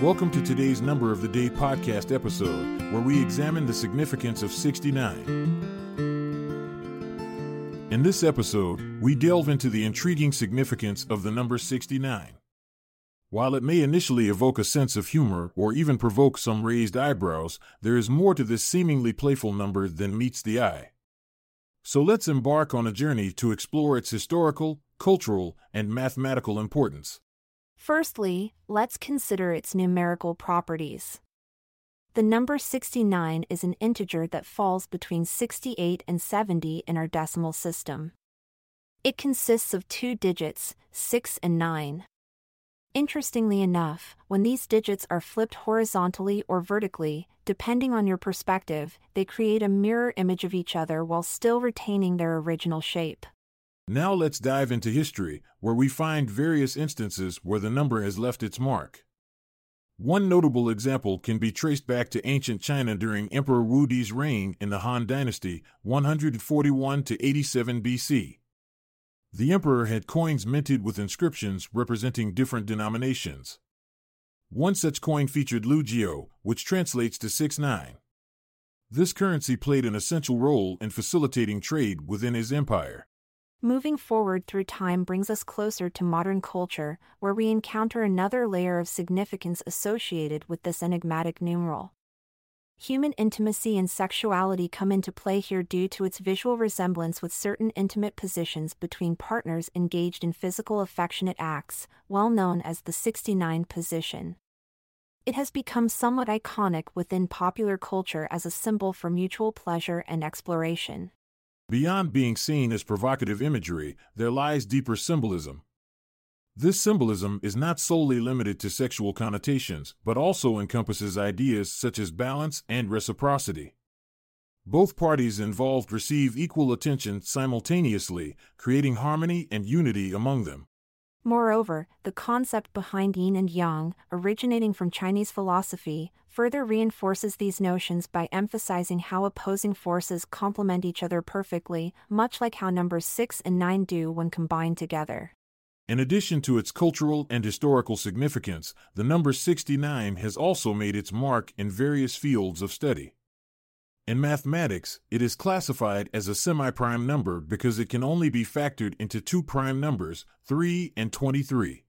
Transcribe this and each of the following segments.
Welcome to today's Number of the Day podcast episode, where we examine the significance of 69. In this episode, we delve into the intriguing significance of the number 69. While it may initially evoke a sense of humor or even provoke some raised eyebrows, there is more to this seemingly playful number than meets the eye. So let's embark on a journey to explore its historical, cultural, and mathematical importance. Firstly, let's consider its numerical properties. The number 69 is an integer that falls between 68 and 70 in our decimal system. It consists of two digits, 6 and 9. Interestingly enough, when these digits are flipped horizontally or vertically, depending on your perspective, they create a mirror image of each other while still retaining their original shape. Now let's dive into history, where we find various instances where the number has left its mark. One notable example can be traced back to ancient China during Emperor Wu Di's reign in the Han Dynasty, 141 to 87 BC. The emperor had coins minted with inscriptions representing different denominations. One such coin featured Lu Jiao, which translates to 6-9. This currency played an essential role in facilitating trade within his empire. Moving forward through time brings us closer to modern culture, where we encounter another layer of significance associated with this enigmatic numeral. Human intimacy and sexuality come into play here due to its visual resemblance with certain intimate positions between partners engaged in physical affectionate acts, well known as the 69 position. It has become somewhat iconic within popular culture as a symbol for mutual pleasure and exploration. Beyond being seen as provocative imagery, there lies deeper symbolism. This symbolism is not solely limited to sexual connotations, but also encompasses ideas such as balance and reciprocity. Both parties involved receive equal attention simultaneously, creating harmony and unity among them. Moreover, the concept behind yin and yang, originating from Chinese philosophy, further reinforces these notions by emphasizing how opposing forces complement each other perfectly, much like how numbers 6 and 9 do when combined together. In addition to its cultural and historical significance, the number 69 has also made its mark in various fields of study. In mathematics, it is classified as a semi-prime number because it can only be factored into two prime numbers, 3 and 23.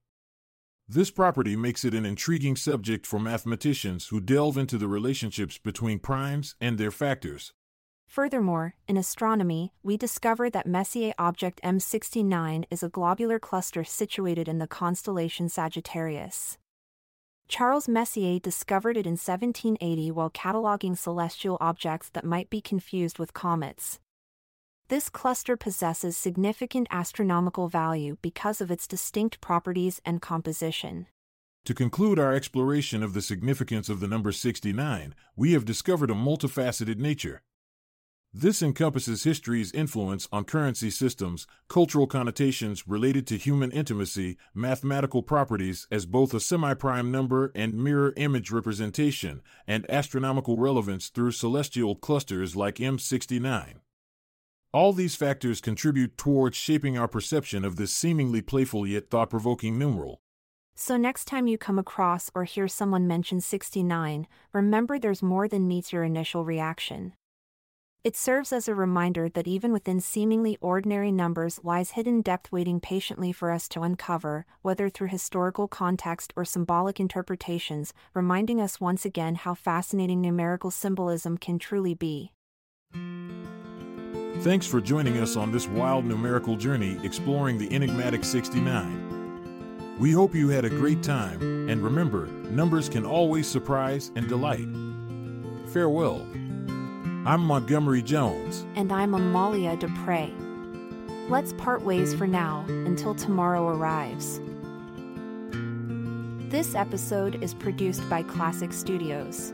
This property makes it an intriguing subject for mathematicians who delve into the relationships between primes and their factors. Furthermore, in astronomy, we discover that Messier object M69 is a globular cluster situated in the constellation Sagittarius. Charles Messier discovered it in 1780 while cataloging celestial objects that might be confused with comets. This cluster possesses significant astronomical value because of its distinct properties and composition. To conclude our exploration of the significance of the number 69, we have discovered a multifaceted nature. This encompasses history's influence on currency systems, cultural connotations related to human intimacy, mathematical properties as both a semi-prime number and mirror image representation, and astronomical relevance through celestial clusters like M69. All these factors contribute towards shaping our perception of this seemingly playful yet thought provoking numeral. So, next time you come across or hear someone mention 69, remember there's more than meets your initial reaction. It serves as a reminder that even within seemingly ordinary numbers lies hidden depth waiting patiently for us to uncover, whether through historical context or symbolic interpretations, reminding us once again how fascinating numerical symbolism can truly be. Thanks for joining us on this wild numerical journey exploring the enigmatic 69. We hope you had a great time, and remember, numbers can always surprise and delight. Farewell. I'm Montgomery Jones. And I'm Amalia Dupre. Let's part ways for now until tomorrow arrives. This episode is produced by Klassic Studios.